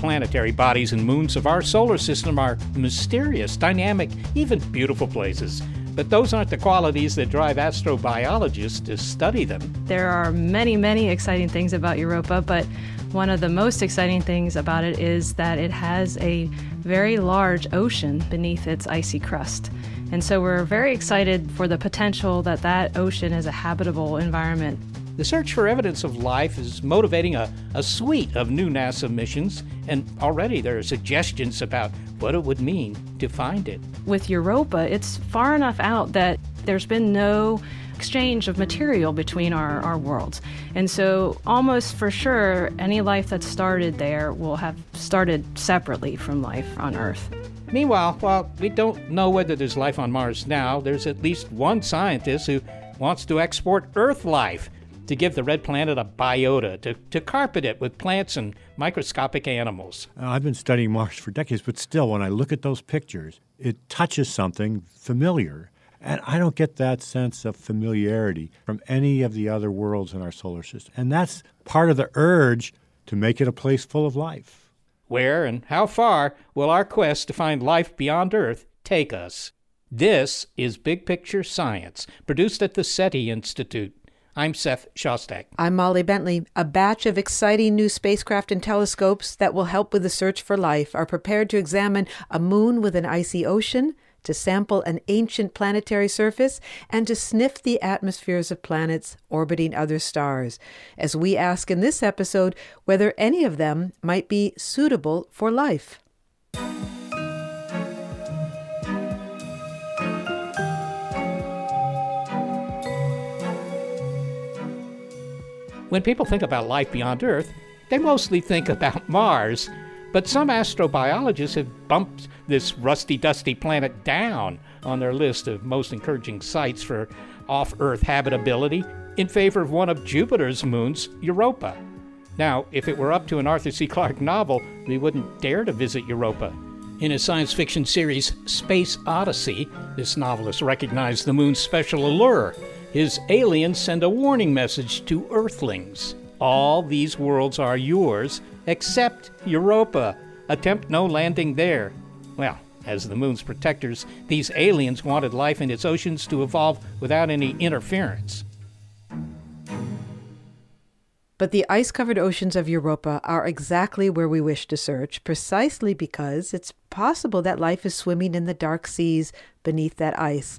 Planetary bodies and moons of our solar system are mysterious, dynamic, even beautiful places. But those aren't the qualities that drive astrobiologists to study them. There are many, many exciting things about Europa, but one of the most exciting things about it is that it has a very large ocean beneath its icy crust. And so we're very excited for the potential that that ocean is a habitable environment. The search for evidence of life is motivating a, a suite of new NASA missions, and already there are suggestions about what it would mean to find it. With Europa, it's far enough out that there's been no exchange of material between our, our worlds. And so, almost for sure, any life that started there will have started separately from life on Earth. Meanwhile, while we don't know whether there's life on Mars now, there's at least one scientist who wants to export Earth life to give the red planet a biota, to, to carpet it with plants and microscopic animals. Uh, I've been studying Mars for decades, but still, when I look at those pictures, it touches something familiar. And I don't get that sense of familiarity from any of the other worlds in our solar system. And that's part of the urge to make it a place full of life. Where and how far will our quest to find life beyond Earth take us? This is Big Picture Science, produced at the SETI Institute. I'm Seth Shostak. I'm Molly Bentley. A batch of exciting new spacecraft and telescopes that will help with the search for life are prepared to examine a moon with an icy ocean, to sample an ancient planetary surface, and to sniff the atmospheres of planets orbiting other stars, as we ask in this episode whether any of them might be suitable for life. When people think about life beyond Earth, they mostly think about Mars. But some astrobiologists have bumped this rusty, dusty planet down on their list of most encouraging sites for off Earth habitability in favor of one of Jupiter's moons, Europa. Now, if it were up to an Arthur C. Clarke novel, we wouldn't dare to visit Europa. In his science fiction series Space Odyssey, this novelist recognized the moon's special allure. His aliens send a warning message to Earthlings. All these worlds are yours, except Europa. Attempt no landing there. Well, as the moon's protectors, these aliens wanted life in its oceans to evolve without any interference. But the ice covered oceans of Europa are exactly where we wish to search, precisely because it's possible that life is swimming in the dark seas beneath that ice.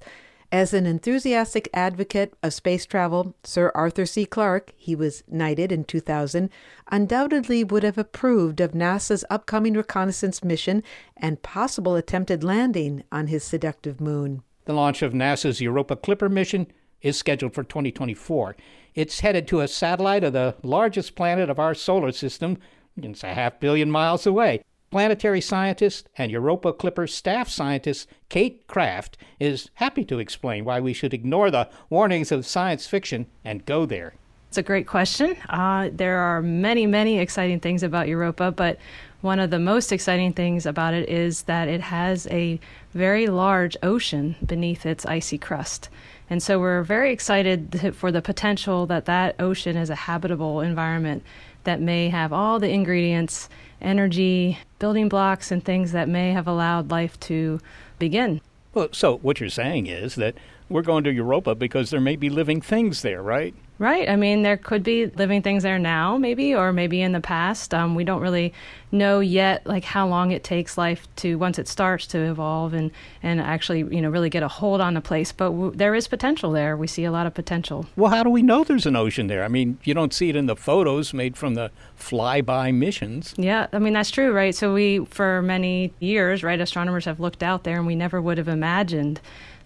As an enthusiastic advocate of space travel, Sir Arthur C. Clarke, he was knighted in 2000, undoubtedly would have approved of NASA's upcoming reconnaissance mission and possible attempted landing on his seductive moon. The launch of NASA's Europa Clipper mission is scheduled for 2024. It's headed to a satellite of the largest planet of our solar system. It's a half billion miles away. Planetary scientist and Europa Clipper staff scientist Kate Craft is happy to explain why we should ignore the warnings of science fiction and go there. It's a great question. Uh, there are many, many exciting things about Europa, but one of the most exciting things about it is that it has a very large ocean beneath its icy crust. And so we're very excited for the potential that that ocean is a habitable environment that may have all the ingredients energy building blocks and things that may have allowed life to begin. Well, so what you're saying is that we're going to Europa because there may be living things there, right? Right. I mean, there could be living things there now, maybe, or maybe in the past. Um, we don't really know yet, like how long it takes life to once it starts to evolve and and actually, you know, really get a hold on the place. But w- there is potential there. We see a lot of potential. Well, how do we know there's an ocean there? I mean, you don't see it in the photos made from the flyby missions. Yeah, I mean that's true, right? So we, for many years, right, astronomers have looked out there, and we never would have imagined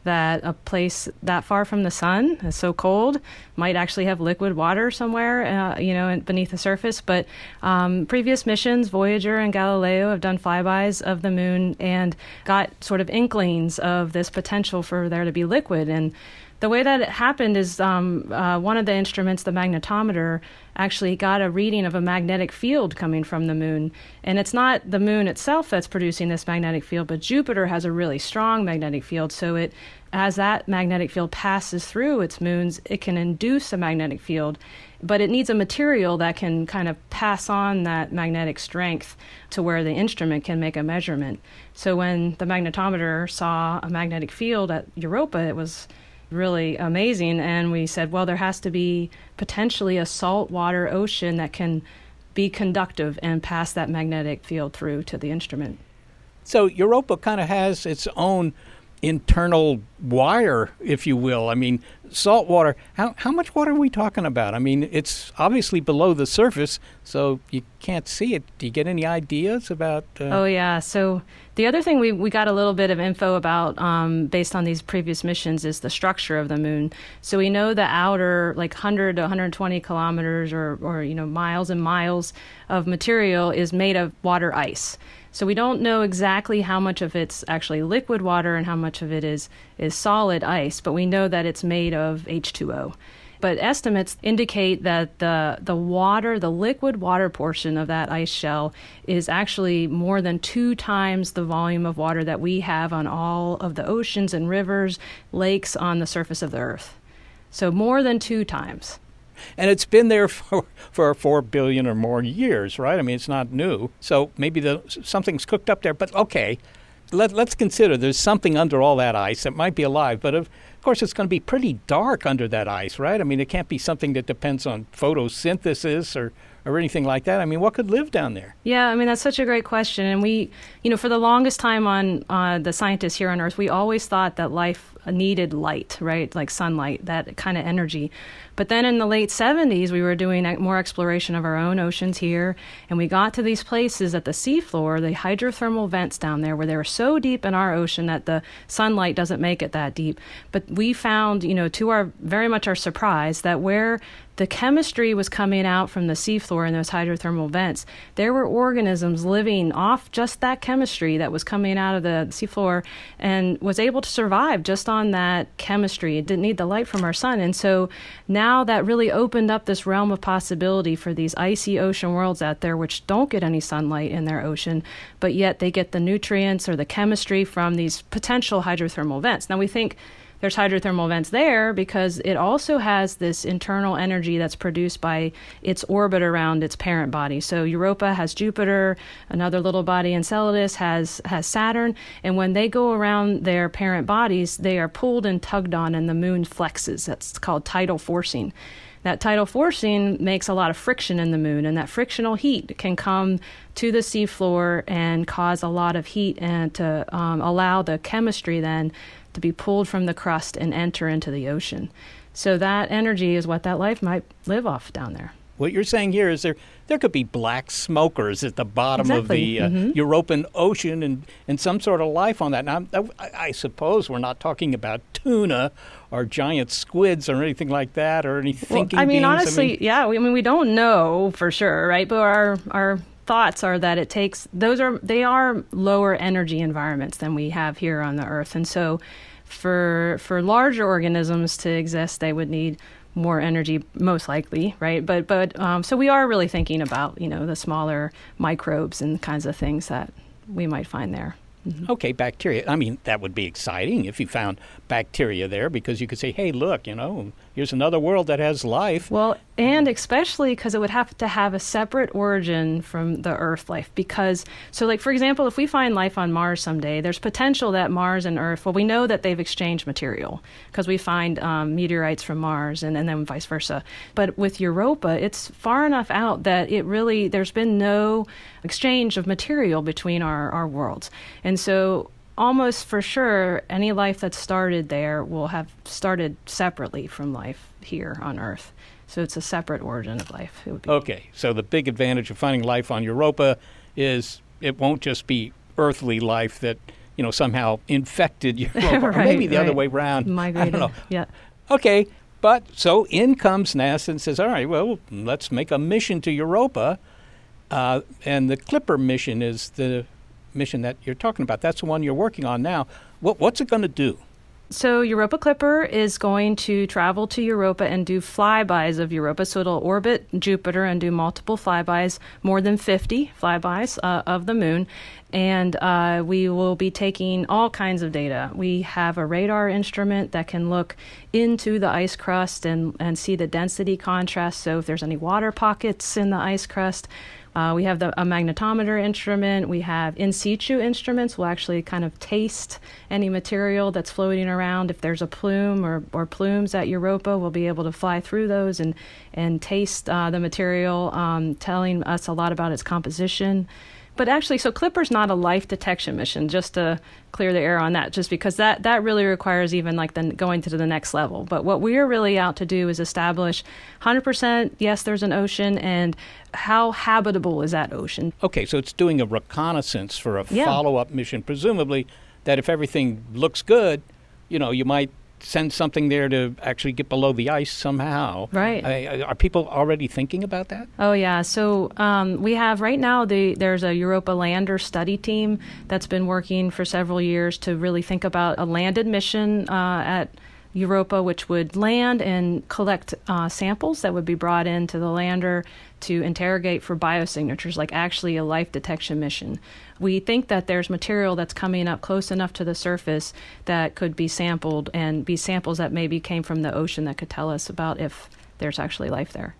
that a place that far from the sun, is so cold, might actually have liquid water somewhere, uh, you know, beneath the surface. But um, previous missions, Voyager and Galileo, have done flybys of the moon and got sort of inklings of this potential for there to be liquid. And the way that it happened is um, uh, one of the instruments, the magnetometer, actually got a reading of a magnetic field coming from the moon. And it's not the moon itself that's producing this magnetic field, but Jupiter has a really strong magnetic field. So it, as that magnetic field passes through its moons, it can induce a magnetic field. But it needs a material that can kind of pass on that magnetic strength to where the instrument can make a measurement. So when the magnetometer saw a magnetic field at Europa, it was really amazing. And we said, well, there has to be potentially a saltwater ocean that can be conductive and pass that magnetic field through to the instrument. So Europa kind of has its own internal wire, if you will. I mean, salt water. How how much water are we talking about? I mean, it's obviously below the surface, so you can't see it. Do you get any ideas about? Uh... Oh yeah. So the other thing we we got a little bit of info about um, based on these previous missions is the structure of the moon. So we know the outer like 100 to 120 kilometers or or you know miles and miles of material is made of water ice. So we don't know exactly how much of it's actually liquid water and how much of it is is solid ice, but we know that it's made of H2O. But estimates indicate that the the water, the liquid water portion of that ice shell is actually more than 2 times the volume of water that we have on all of the oceans and rivers, lakes on the surface of the earth. So more than 2 times and it's been there for for four billion or more years, right? I mean, it's not new. So maybe the something's cooked up there. But okay, let, let's consider there's something under all that ice that might be alive. But of course, it's going to be pretty dark under that ice, right? I mean, it can't be something that depends on photosynthesis or or anything like that? I mean, what could live down there? Yeah, I mean that's such a great question, and we, you know, for the longest time on uh, the scientists here on Earth, we always thought that life needed light, right, like sunlight, that kind of energy. But then in the late 70s, we were doing more exploration of our own oceans here, and we got to these places at the seafloor, the hydrothermal vents down there, where they were so deep in our ocean that the sunlight doesn't make it that deep. But we found, you know, to our very much our surprise, that where the chemistry was coming out from the seafloor in those hydrothermal vents. There were organisms living off just that chemistry that was coming out of the seafloor and was able to survive just on that chemistry. It didn't need the light from our sun. And so now that really opened up this realm of possibility for these icy ocean worlds out there, which don't get any sunlight in their ocean, but yet they get the nutrients or the chemistry from these potential hydrothermal vents. Now we think there's hydrothermal vents there because it also has this internal energy that's produced by its orbit around its parent body. So Europa has Jupiter, another little body Enceladus has has Saturn, and when they go around their parent bodies, they are pulled and tugged on and the moon flexes. That's called tidal forcing that tidal forcing makes a lot of friction in the moon, and that frictional heat can come to the seafloor and cause a lot of heat and to um, allow the chemistry then to be pulled from the crust and enter into the ocean. So that energy is what that life might live off down there. What you're saying here is there there could be black smokers at the bottom exactly. of the uh, mm-hmm. European Ocean and, and some sort of life on that. Now, I, I, suppose we're not talking about tuna or giant squids or anything like that or any thinking I mean, beings. honestly, I mean, yeah. We, I mean, we don't know for sure, right? But our our thoughts are that it takes those are they are lower energy environments than we have here on the Earth, and so for for larger organisms to exist, they would need more energy, most likely, right? But but um, so we are really thinking about you know the smaller microbes and kinds of things that we might find there. Mm-hmm. Okay, bacteria. I mean, that would be exciting if you found bacteria there because you could say, hey, look, you know, here's another world that has life. Well, and especially because it would have to have a separate origin from the earth life because so like for example if we find life on mars someday there's potential that mars and earth well we know that they've exchanged material because we find um, meteorites from mars and, and then vice versa but with europa it's far enough out that it really there's been no exchange of material between our, our worlds and so almost for sure any life that started there will have started separately from life here on earth so it's a separate origin of life. okay, so the big advantage of finding life on Europa is it won't just be earthly life that you know somehow infected Europa, right, or maybe the right. other way around. Migrated. I don't know. Yeah. Okay, but so in comes NASA and says, "All right, well, let's make a mission to Europa," uh, and the Clipper mission is the mission that you're talking about. That's the one you're working on now. What, what's it going to do? So Europa Clipper is going to travel to Europa and do flybys of Europa. So it'll orbit Jupiter and do multiple flybys, more than 50 flybys uh, of the moon. And uh, we will be taking all kinds of data. We have a radar instrument that can look into the ice crust and, and see the density contrast. So if there's any water pockets in the ice crust, uh, we have the, a magnetometer instrument. We have in situ instruments. We'll actually kind of taste any material that's floating around. If there's a plume or, or plumes at Europa, we'll be able to fly through those and, and taste uh, the material, um, telling us a lot about its composition. But actually, so Clipper's not a life detection mission, just to clear the air on that, just because that, that really requires even like then going to the next level. But what we're really out to do is establish 100% yes, there's an ocean, and how habitable is that ocean? Okay, so it's doing a reconnaissance for a Yeah. follow up mission, presumably that if everything looks good, you know, you might send something there to actually get below the ice somehow. Right. I- are people already thinking about that? Oh yeah, so um, we have right now the there's a Europa lander study team that's been working for several years to really think about a landed mission uh, at Europa, which would land and collect uh, samples that would be brought into the lander to interrogate for biosignatures, like actually a life detection mission. We think that there's material that's coming up close enough to the surface that could be sampled and be samples that maybe came from the ocean that could tell us about if there's actually life there.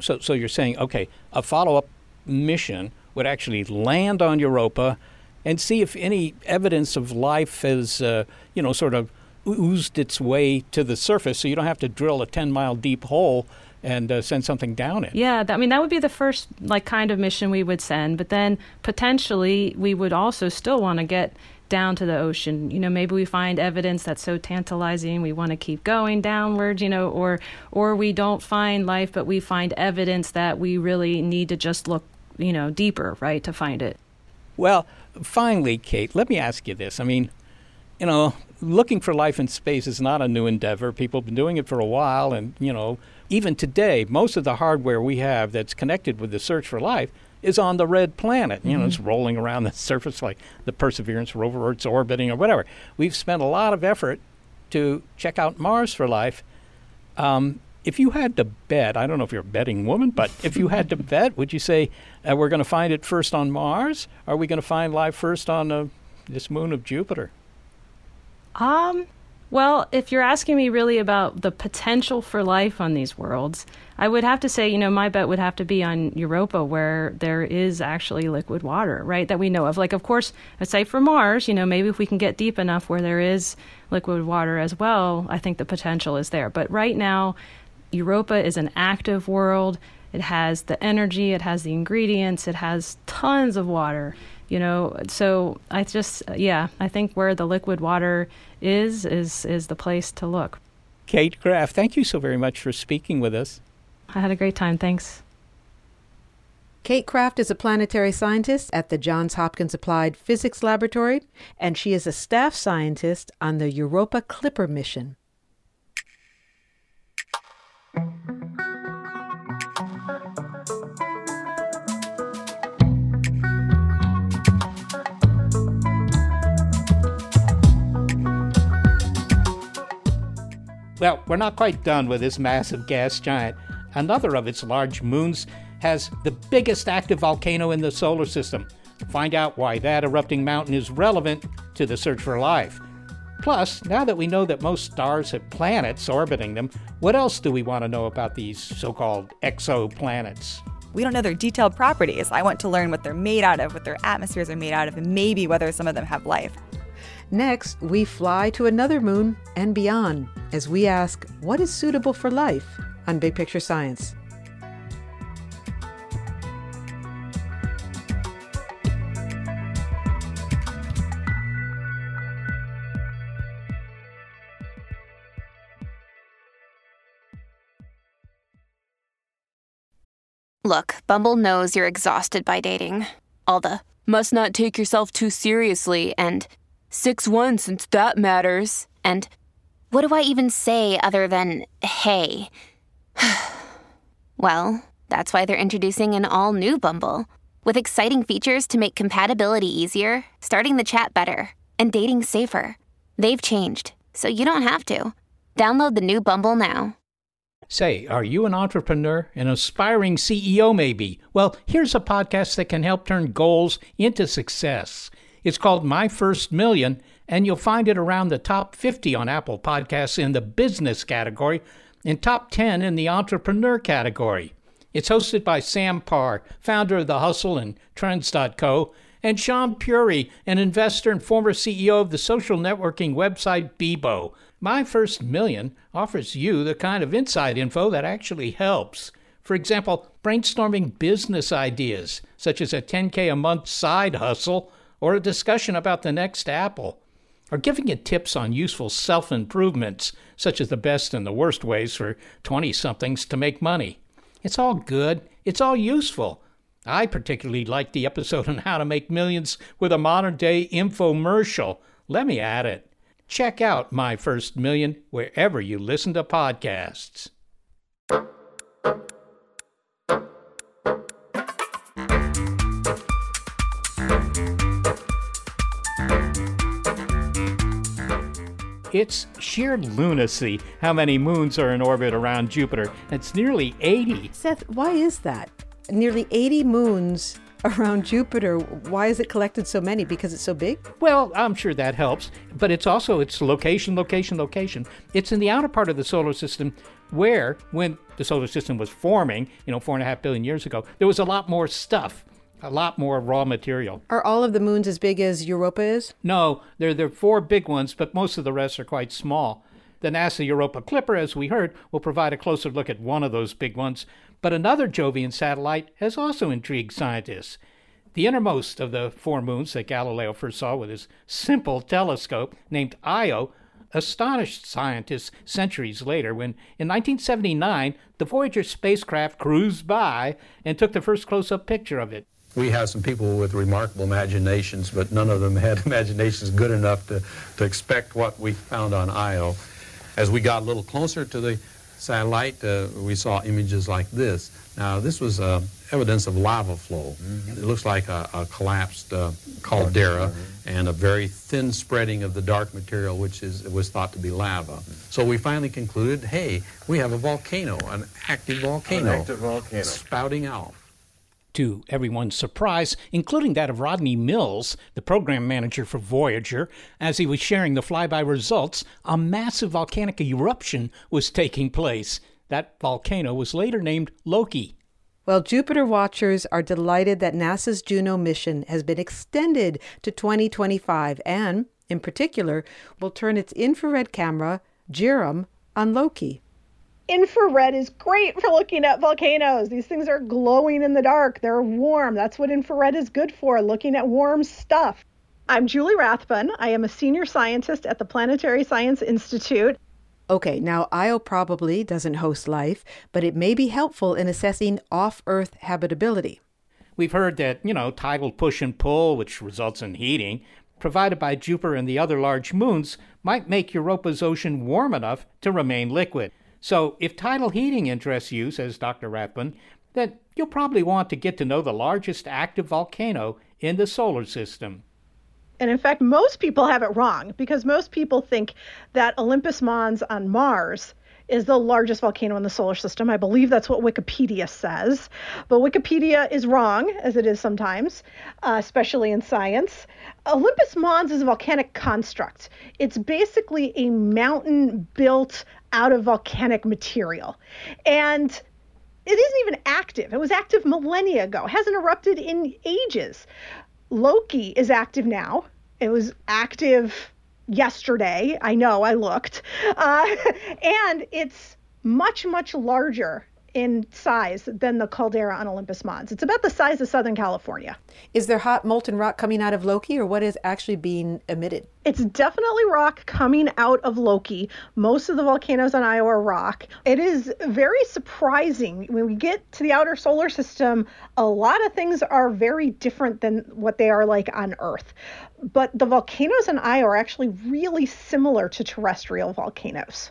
So, so you're saying, okay, a follow up mission would actually land on Europa and see if any evidence of life has, uh, you know, sort of oozed its way to the surface so you don't have to drill a 10 mile deep hole and uh, send something down it. Yeah, that, I mean that would be the first like kind of mission we would send, but then potentially we would also still want to get down to the ocean. You know, maybe we find evidence that's so tantalizing we want to keep going downwards, you know, or or we don't find life but we find evidence that we really need to just look, you know, deeper, right, to find it. Well, finally, Kate, let me ask you this. I mean, you know, looking for life in space is not a new endeavor. People have been doing it for a while, and, you know, even today, most of the hardware we have that's connected with the search for life is on the red planet. You know, it's rolling around the surface like the Perseverance rover or it's orbiting or whatever. We've spent a lot of effort to check out Mars for life. Um, if you had to bet, I don't know if you're a betting woman, but if you had to bet, would you say uh, we're going to find it first on Mars? Or are we going to find life first on uh, this moon of Jupiter? Um, well, if you're asking me really about the potential for life on these worlds, I would have to say, you know, my bet would have to be on Europa, where there is actually liquid water, right, that we know of. Like, of course, aside for Mars, you know, maybe if we can get deep enough where there is liquid water as well, I think the potential is there. But right now, Europa is an active world. It has the energy, it has the ingredients, it has tons of water. You know, so I just yeah, I think where the liquid water is is is the place to look. Kate Craft, thank you so very much for speaking with us. I had a great time. Thanks. Kate Craft is a planetary scientist at the Johns Hopkins Applied Physics Laboratory, and she is a staff scientist on the Europa Clipper mission. Well, we're not quite done with this massive gas giant. Another of its large moons has the biggest active volcano in the solar system. Find out why that erupting mountain is relevant to the search for life. Plus, now that we know that most stars have planets orbiting them, what else do we want to know about these so called exoplanets? We don't know their detailed properties. I want to learn what they're made out of, what their atmospheres are made out of, and maybe whether some of them have life. Next, we fly to another moon and beyond as we ask what is suitable for life on Big Picture Science. Look, Bumble knows you're exhausted by dating. All the must not take yourself too seriously and 6 1 since that matters. And what do I even say other than hey? well, that's why they're introducing an all new Bumble with exciting features to make compatibility easier, starting the chat better, and dating safer. They've changed, so you don't have to. Download the new Bumble now. Say, are you an entrepreneur, an aspiring CEO maybe? Well, here's a podcast that can help turn goals into success. It's called My First Million, and you'll find it around the top 50 on Apple Podcasts in the business category and top 10 in the entrepreneur category. It's hosted by Sam Parr, founder of The Hustle and Trends.co, and Shaan Puri, an investor and former CEO of the social networking website Bebo. My First Million offers you the kind of inside info that actually helps. For example, brainstorming business ideas, such as a 10K a month side hustle or a discussion about the next Apple, or giving you tips on useful self improvements, such as the best and the worst ways for 20 somethings to make money. It's all good, it's all useful. I particularly like the episode on how to make millions with a modern day infomercial. Let me add it. Check out My First Million wherever you listen to podcasts. It's sheer lunacy how many moons are in orbit around Jupiter. It's nearly 80. Seth, why is that? Nearly 80 moons around Jupiter. Why is it collected so many? Because it's so big? Well, I'm sure that helps, but it's also its location, location, location. It's in the outer part of the solar system where, when the solar system was forming, you know, four and a half billion years ago, there was a lot more stuff. A lot more raw material. Are all of the moons as big as Europa is? No, there there are four big ones, but most of the rest are quite small. The NASA Europa Clipper, as we heard, will provide a closer look at one of those big ones, but another Jovian satellite has also intrigued scientists. The innermost of the four moons that Galileo first saw with his simple telescope, named Io, astonished scientists centuries later when, in 1979, the Voyager spacecraft cruised by and took the first close up picture of it. We have some people with remarkable imaginations, but none of them had imaginations good enough to, to expect what we found on Io. As we got a little closer to the satellite, uh, we saw images like this. Now, this was uh, evidence of lava flow. Mm-hmm. It looks like a, a collapsed uh, caldera and a very thin spreading of the dark material, which is was thought to be lava. Mm-hmm. So we finally concluded, hey, we have a volcano, an active volcano, an active volcano. spouting out. To everyone's surprise, including that of Rodney Mills, the program manager for Voyager, as he was sharing the flyby results, a massive volcanic eruption was taking place. That volcano was later named Loki. Well, Jupiter watchers are delighted that NASA's Juno mission has been extended to 2025 and, in particular, will turn its infrared camera, JIRAM, on Loki infrared is great for looking at volcanoes. These things are glowing in the dark, they're warm. That's what infrared is good for, looking at warm stuff. I'm Julie Rathbun. I am a senior scientist at the Planetary Science Institute. Okay, now Io probably doesn't host life, but it may be helpful in assessing off Earth habitability. We've heard that, you know, tidal push and pull, which results in heating, provided by Jupiter and the other large moons, might make Europa's ocean warm enough to remain liquid. So, if tidal heating interests you, says Dr. Rathbun, then you'll probably want to get to know the largest active volcano in the solar system. And in fact, most people have it wrong because most people think that Olympus Mons on Mars is the largest volcano in the solar system. I believe that's what Wikipedia says. But Wikipedia is wrong, as it is sometimes, uh, especially in science. Olympus Mons is a volcanic construct. It's basically a mountain built out of volcanic material. And it isn't even active. It was active millennia ago. It hasn't erupted in ages. Loki is active now. It was active yesterday. I know, I looked. Uh, and it's much, much larger in size than the caldera on Olympus Mons. It's about the size of Southern California. Is there hot molten rock coming out of Loki, or what is actually being emitted? It's definitely rock coming out of Loki. Most of the volcanoes on Io are rock. It is very surprising. When we get to the outer solar system, a lot of things are very different than what they are like on Earth. But the volcanoes on Io are actually really similar to terrestrial volcanoes.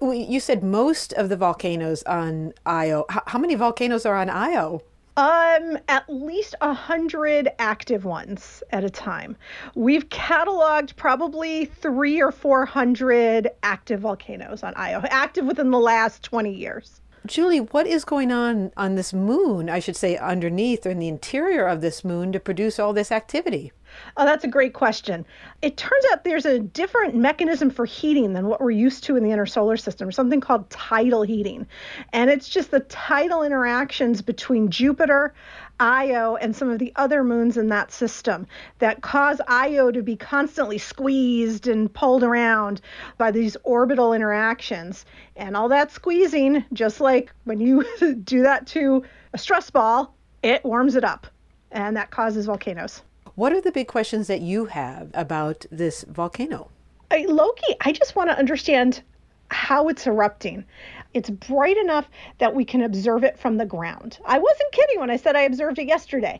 You said most of the volcanoes on Io. How many volcanoes are on Io? Um, at least a hundred active ones at a time. We've cataloged probably three or four hundred active volcanoes on Io, active within the last 20 years. Julie, what is going on on this moon, I should say, underneath or in the interior of this moon to produce all this activity? Oh, that's a great question. It turns out there's a different mechanism for heating than what we're used to in the inner solar system, something called tidal heating. And it's just the tidal interactions between Jupiter, Io, and some of the other moons in that system that cause Io to be constantly squeezed and pulled around by these orbital interactions. And all that squeezing, just like when you do that to a stress ball, it warms it up. And that causes volcanoes. What are the big questions that you have about this volcano? I, Loki, I just want to understand how it's erupting. It's bright enough that we can observe it from the ground. I wasn't kidding when I said I observed it yesterday.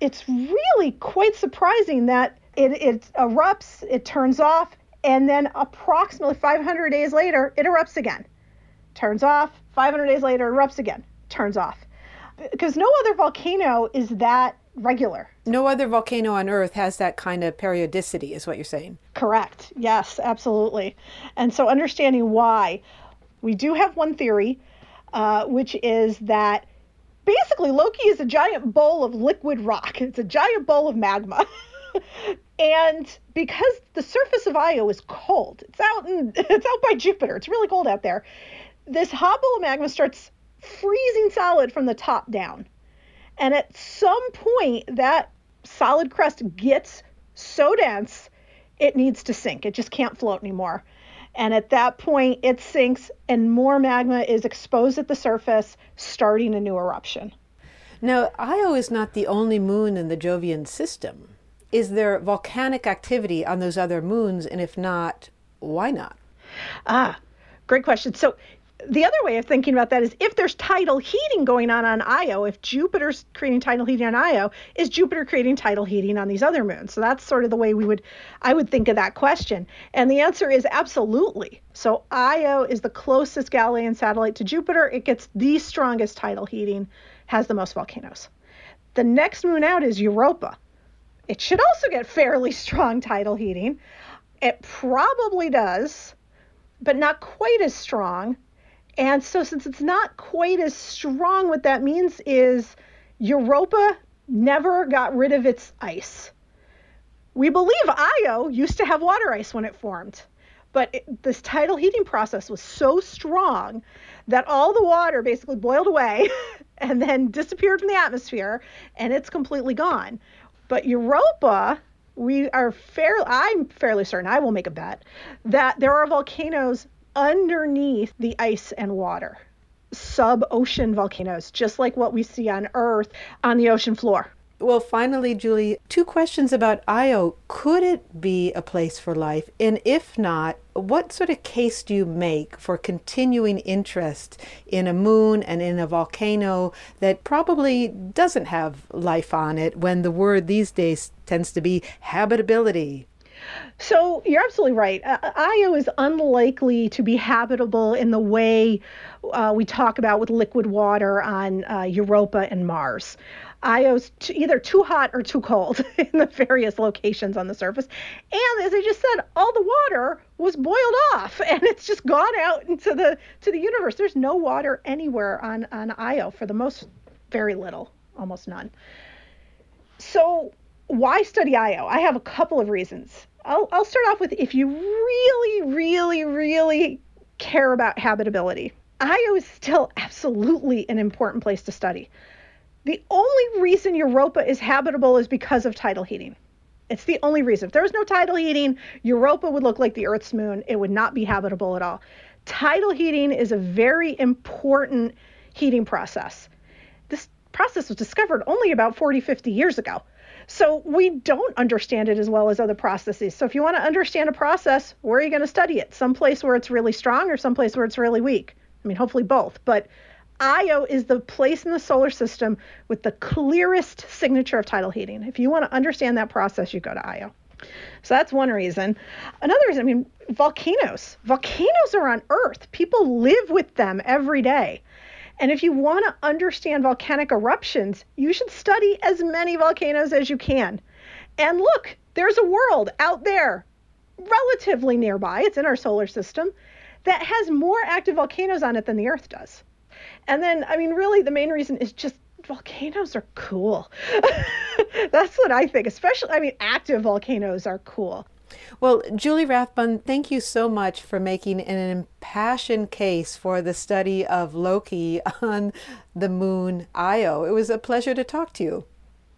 It's really quite surprising that it, it erupts, it turns off, and then approximately 500 days later, it erupts again. Turns off, 500 days later, erupts again, turns off. Because no other volcano is that regular. No other volcano on Earth has that kind of periodicity, is what you're saying. Correct. Yes, absolutely. And so understanding why, we do have one theory, uh, which is that basically Loki is a giant bowl of liquid rock. It's a giant bowl of magma. and because the surface of Io is cold, it's out in it's out by Jupiter. It's really cold out there. This hot bowl of magma starts freezing solid from the top down. And at some point, that solid crust gets so dense, it needs to sink. It just can't float anymore. And at that point, it sinks and more magma is exposed at the surface, starting a new eruption. Now, Io is not the only moon in the Jovian system. Is there volcanic activity on those other moons? And if not, why not? Ah, great question. So the other way of thinking about that is if there's tidal heating going on on Io, if Jupiter's creating tidal heating on Io, is Jupiter creating tidal heating on these other moons? So that's sort of the way we would I would think of that question. And the answer is absolutely. So Io is the closest Galilean satellite to Jupiter. It gets the strongest tidal heating, has the most volcanoes. The next moon out is Europa. It should also get fairly strong tidal heating. It probably does, but not quite as strong and so, since it's not quite as strong, what that means is Europa never got rid of its ice. We believe Io used to have water ice when it formed, but it, this tidal heating process was so strong that all the water basically boiled away and then disappeared from the atmosphere, and it's completely gone. But Europa, we are fairly, I'm fairly certain, I will make a bet, that there are volcanoes underneath the ice and water, sub ocean volcanoes, just like what we see on Earth on the ocean floor. Well, finally, Julie, two questions about Io. Could it be a place for life? And if not, what sort of case do you make for continuing interest in a moon and in a volcano that probably doesn't have life on it when the word these days tends to be habitability? So you're absolutely right. Uh, Io is unlikely to be habitable in the way uh, we talk about with liquid water on uh, Europa and Mars. Io's t- either too hot or too cold in the various locations on the surface. And as I just said, all the water was boiled off and it's just gone out into the to the universe. There's no water anywhere on on Io for the most very little, almost none. So why study Io? I have a couple of reasons. I'll, I'll start off with if you really, really, really care about habitability, Io is still absolutely an important place to study. The only reason Europa is habitable is because of tidal heating. It's the only reason. If there was no tidal heating, Europa would look like the Earth's moon. It would not be habitable at all. Tidal heating is a very important heating process. This process was discovered only about 40, 50 years ago. So we don't understand it as well as other processes. So if you want to understand a process, where are you going to study it? Someplace where it's really strong or someplace where it's really weak? I mean, hopefully both. But Io is the place in the solar system with the clearest signature of tidal heating. If you want to understand that process, you go to Io. So that's one reason. Another reason, I mean, volcanoes. Volcanoes are on Earth. People live with them every day. And if you want to understand volcanic eruptions, you should study as many volcanoes as you can. And look, there's a world out there, relatively nearby, it's in our solar system, that has more active volcanoes on it than the Earth does. And then, I mean, really, the main reason is just volcanoes are cool. That's what I think, especially, I mean, active volcanoes are cool. Well, Julie Rathbun, thank you so much for making an impassioned case for the study of Loki on the moon Io. It was a pleasure to talk to you.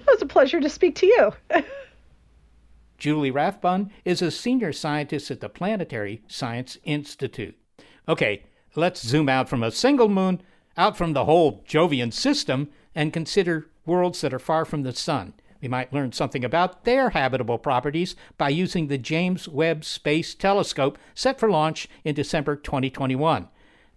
It was a pleasure to speak to you. Julie Rathbun is a senior scientist at the Planetary Science Institute. Okay, let's zoom out from a single moon, out from the whole Jovian system, and consider worlds that are far from the sun. We might learn something about their habitable properties by using the James Webb Space Telescope set for launch in December 2021.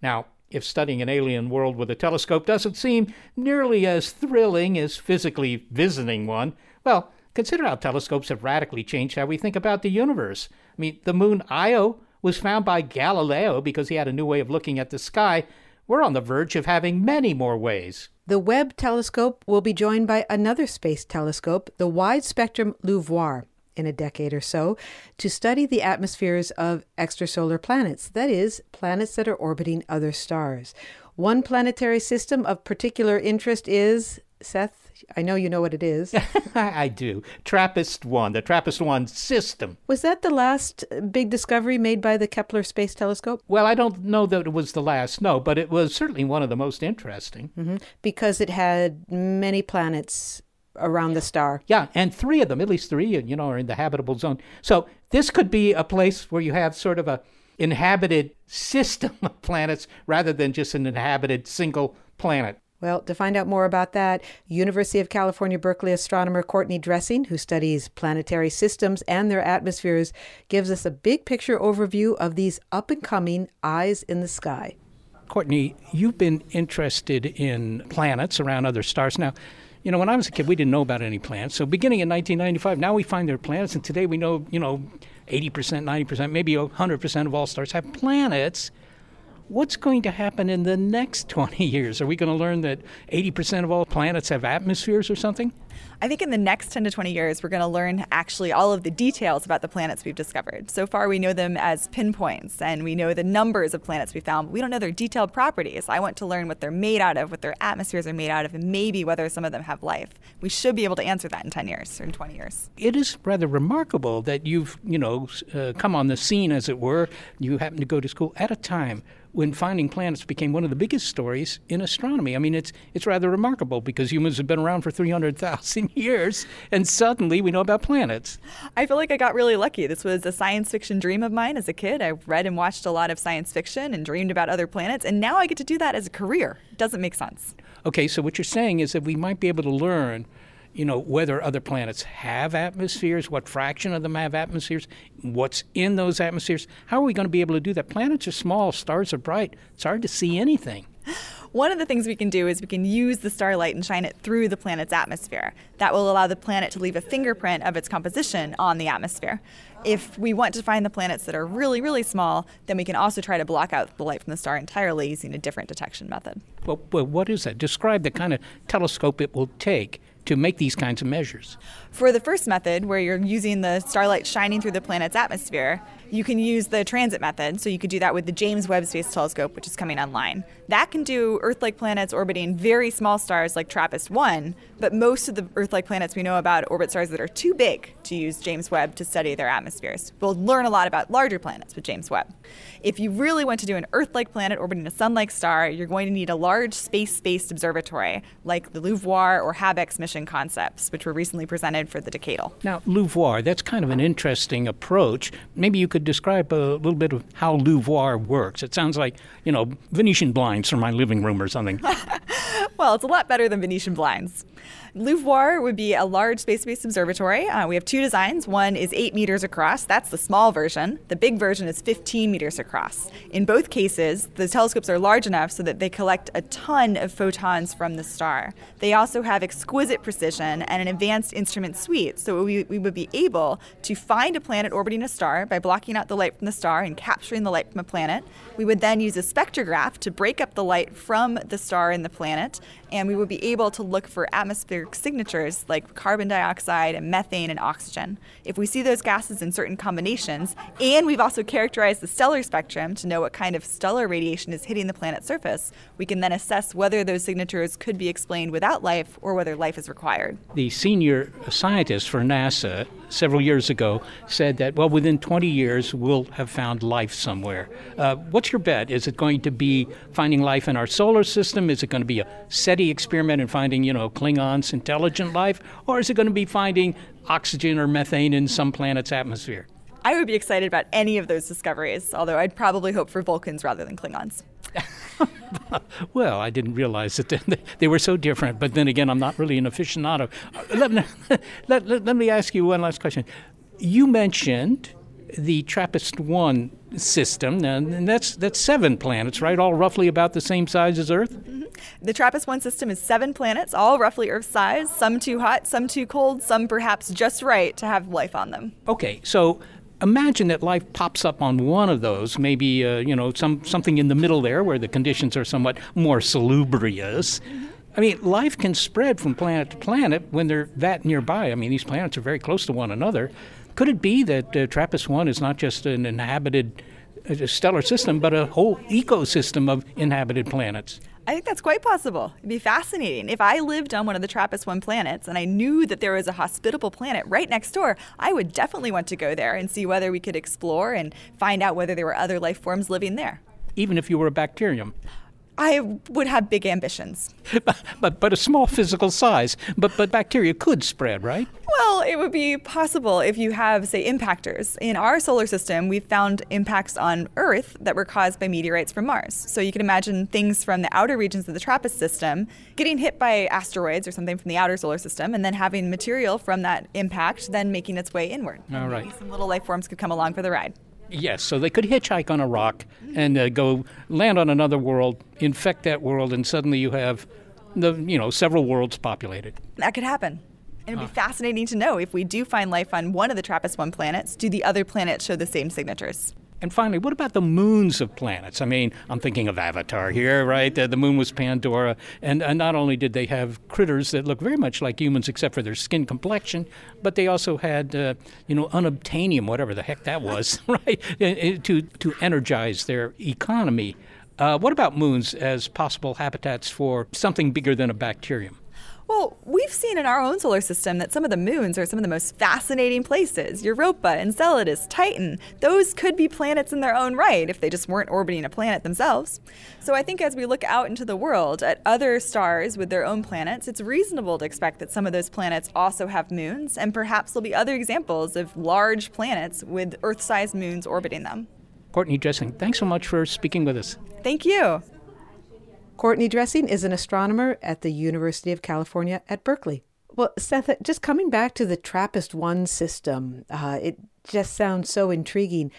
Now, if studying an alien world with a telescope doesn't seem nearly as thrilling as physically visiting one, well, consider how telescopes have radically changed how we think about the universe. I mean, the moon Io was found by Galileo because he had a new way of looking at the sky. We're on the verge of having many more ways. The Webb telescope will be joined by another space telescope, the Wide Spectrum LUVOIR, in a decade or so, to study the atmospheres of extrasolar planets, that is, planets that are orbiting other stars. One planetary system of particular interest is, Seth, I know you know what it is. I do. TRAPPIST 1, the TRAPPIST 1 system. Was that the last big discovery made by the Kepler Space Telescope? Well, I don't know that it was the last, no, but it was certainly one of the most interesting. Mm-hmm. Because it had many planets around the star. Yeah, and three of them, at least three, you know, are in the habitable zone. So this could be a place where you have sort of a inhabited system of planets rather than just an inhabited single planet. Well, to find out more about that, University of California, Berkeley astronomer Courtney Dressing, who studies planetary systems and their atmospheres, gives us a big picture overview of these up and coming eyes in the sky. Courtney, you've been interested in planets around other stars. Now, you know, when I was a kid, we didn't know about any planets. So beginning in 1995, now we find there are planets, and today we know, you know, 80%, 90%, maybe 100% of all stars have planets what's going to happen in the next 20 years? Are we going to learn that 80% of all planets have atmospheres or something? I think in the next 10 to 20 years, we're going to learn actually all of the details about the planets we've discovered. So far, we know them as pinpoints and we know the numbers of planets we found, but we don't know their detailed properties. I want to learn what they're made out of, what their atmospheres are made out of, and maybe whether some of them have life. We should be able to answer that in 10 years or in 20 years. It is rather remarkable that you've, you know, uh, come on the scene, as it were. You happen to go to school at a time when finding planets became one of the biggest stories in astronomy. I mean, it's it's rather remarkable because humans have been around for 300,000 years and suddenly we know about planets. I feel like I got really lucky. This was a science fiction dream of mine as a kid. I read and watched a lot of science fiction and dreamed about other planets and now I get to do that as a career. It doesn't make sense. Okay, so what you're saying is that we might be able to learn you know, whether other planets have atmospheres, what fraction of them have atmospheres, what's in those atmospheres. How are we going to be able to do that? Planets are small, stars are bright. It's hard to see anything. One of the things we can do is we can use the starlight and shine it through the planet's atmosphere. That will allow the planet to leave a fingerprint of its composition on the atmosphere. If we want to find the planets that are really, really small, then we can also try to block out the light from the star entirely using a different detection method. Well, well what is that? Describe the kind of telescope it will take to make these kinds of measures? For the first method, where you're using the starlight shining through the planet's atmosphere, you can use the transit method. So you could do that with the James Webb Space Telescope, which is coming online. That can do Earth like planets orbiting very small stars like TRAPPIST 1, but most of the Earth like planets we know about orbit stars that are too big to use James Webb to study their atmospheres. We'll learn a lot about larger planets with James Webb. If you really want to do an Earth like planet orbiting a sun like star, you're going to need a large space based observatory like the LUVOIR or HABEX mission concepts, which were recently presented for the Decadal. Now, LUVOIR, that's kind of an interesting approach. Maybe you could describe a little bit of how LUVOIR works. It sounds like, you know, Venetian blinds for my living room or something. well, it's a lot better than Venetian blinds. LUVOIR would be a large space based observatory. Uh, we have two designs. One is 8 meters across, that's the small version. The big version is 15 meters across. In both cases, the telescopes are large enough so that they collect a ton of photons from the star. They also have exquisite precision and an advanced instrument suite, so we, we would be able to find a planet orbiting a star by blocking out the light from the star and capturing the light from a planet. We would then use a spectrograph to break up the light from the star and the planet, and we would be able to look for atmospheric signatures like carbon dioxide and methane and oxygen. If we see those gases in certain combinations, and we've also characterized the stellar spectrum to know what kind of stellar radiation is hitting the planet's surface, we can then assess whether those signatures could be explained without life or whether life is required. The senior scientist for NASA several years ago said that, well, within 20 years, we'll have found life somewhere. Uh, what's your bet? Is it going to be finding life in our solar system? Is it going to be a SETI experiment in finding, you know, Klingons, intelligent life? Or is it going to be finding oxygen or methane in some planet's atmosphere? I would be excited about any of those discoveries, although I'd probably hope for Vulcans rather than Klingons. well, I didn't realize that they were so different. But then again, I'm not really an aficionado. Uh, let me, let, let, let me ask you one last question. You mentioned the TRAPPIST 1 system, and that's, that's seven planets, right? All roughly about the same size as Earth? Mm-hmm. The TRAPPIST 1 system is seven planets, all roughly Earth size, some too hot, some too cold, some perhaps just right to have life on them. Okay, so imagine that life pops up on one of those, maybe uh, you know some something in the middle there where the conditions are somewhat more salubrious. I mean, life can spread from planet to planet when they're that nearby. I mean, these planets are very close to one another. Could it be that uh, TRAPPIST 1 is not just an inhabited uh, stellar system, but a whole ecosystem of inhabited planets? I think that's quite possible. It'd be fascinating. If I lived on one of the TRAPPIST 1 planets and I knew that there was a hospitable planet right next door, I would definitely want to go there and see whether we could explore and find out whether there were other life forms living there. Even if you were a bacterium? I would have big ambitions. but, but, but a small physical size. But but bacteria could spread, right? Well, it would be possible if you have, say, impactors. In our solar system, we've found impacts on Earth that were caused by meteorites from Mars. So you can imagine things from the outer regions of the TRAPPIST system getting hit by asteroids or something from the outer solar system, and then having material from that impact then making its way inward. All right. Maybe some little life forms could come along for the ride. Yes, so they could hitchhike on a rock and uh, go land on another world, infect that world, and suddenly you have the you know several worlds populated. That could happen. It'd be fascinating to know if we do find life on one of the TRAPPIST 1 planets, do the other planets show the same signatures? And finally, what about the moons of planets? I mean, I'm thinking of Avatar here, right? Uh, the moon was Pandora. And, and not only did they have critters that look very much like humans except for their skin complexion, but they also had, uh, you know, unobtainium, whatever the heck that was, right, to, to energize their economy. Uh, what about moons as possible habitats for something bigger than a bacterium? Well, we've seen in our own solar system that some of the moons are some of the most fascinating places. Europa, Enceladus, Titan. Those could be planets in their own right if they just weren't orbiting a planet themselves. So I think as we look out into the world at other stars with their own planets, it's reasonable to expect that some of those planets also have moons, and perhaps there'll be other examples of large planets with Earth sized moons orbiting them. Courtney Dressing, thanks so much for speaking with us. Thank you. Courtney Dressing is an astronomer at the University of California at Berkeley. Well, Seth, just coming back to the TRAPPIST 1 system, uh, it just sounds so intriguing.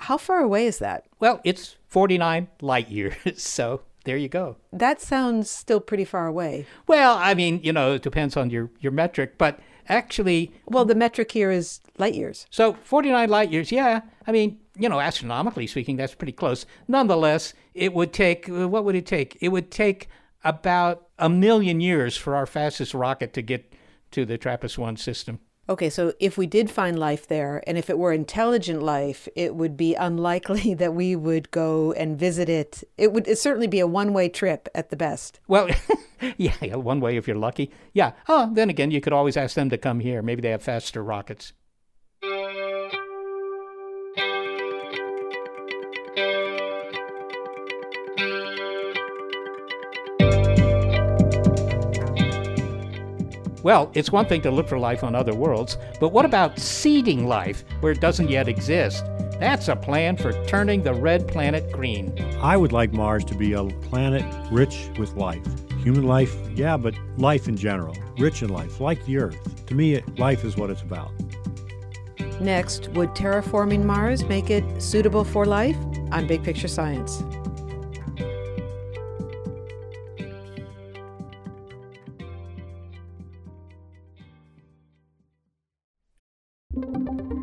How far away is that? Well, it's 49 light years, so there you go. That sounds still pretty far away. Well, I mean, you know, it depends on your, your metric, but actually. Well, the metric here is light years. So 49 light years, yeah. I mean, you know, astronomically speaking, that's pretty close. Nonetheless, it would take, uh, what would it take? It would take about a million years for our fastest rocket to get to the TRAPPIST 1 system. Okay, so if we did find life there, and if it were intelligent life, it would be unlikely that we would go and visit it. It would certainly be a one way trip at the best. Well, yeah, one way if you're lucky. Yeah. Oh, then again, you could always ask them to come here. Maybe they have faster rockets. Well, it's one thing to look for life on other worlds, but what about seeding life where it doesn't yet exist? That's a plan for turning the red planet green. I would like Mars to be a planet rich with life. Human life, yeah, but life in general. Rich in life, like the Earth. To me, life is what it's about. Next, would terraforming Mars make it suitable for life? On Big Picture Science.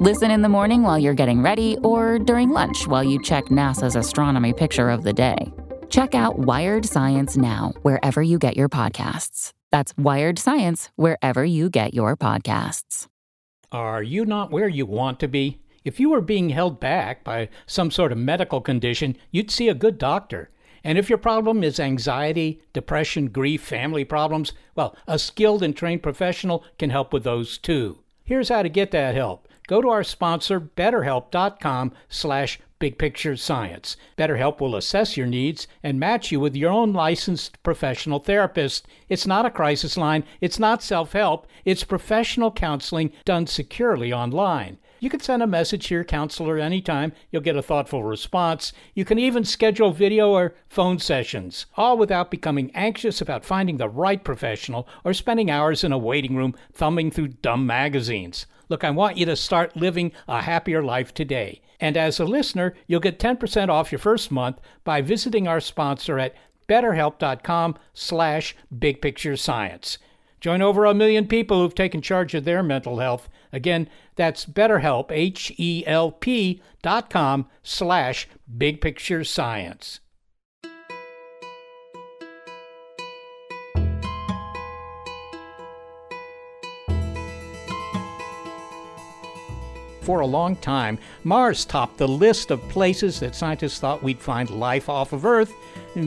Listen in the morning while you're getting ready, or during lunch while you check NASA's astronomy picture of the day. Check out Wired Science now, wherever you get your podcasts. That's Wired Science, wherever you get your podcasts. Are you not where you want to be? If you were being held back by some sort of medical condition, you'd see a good doctor. And if your problem is anxiety, depression, grief, family problems, well, a skilled and trained professional can help with those too. Here's how to get that help. Go to our sponsor, betterhelp.com slash bigpicturescience. BetterHelp will assess your needs and match you with your own licensed professional therapist. It's not a crisis line, it's not self-help, it's professional counseling done securely online. You can send a message to your counselor anytime. You'll get a thoughtful response. You can even schedule video or phone sessions, all without becoming anxious about finding the right professional or spending hours in a waiting room thumbing through dumb magazines. Look, I want you to start living a happier life today. And as a listener, you'll get 10% off your first month by visiting our sponsor at betterhelp.com slash bigpicturescience. Join over a million people who've taken charge of their mental health. Again, that's BetterHelp, H-E-L-P dot com slash bigpicturescience. For a long time, Mars topped the list of places that scientists thought we'd find life off of Earth,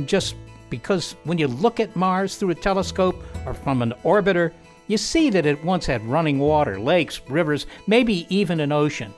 just because when you look at Mars through a telescope or from an orbiter, you see that it once had running water, lakes, rivers, maybe even an ocean.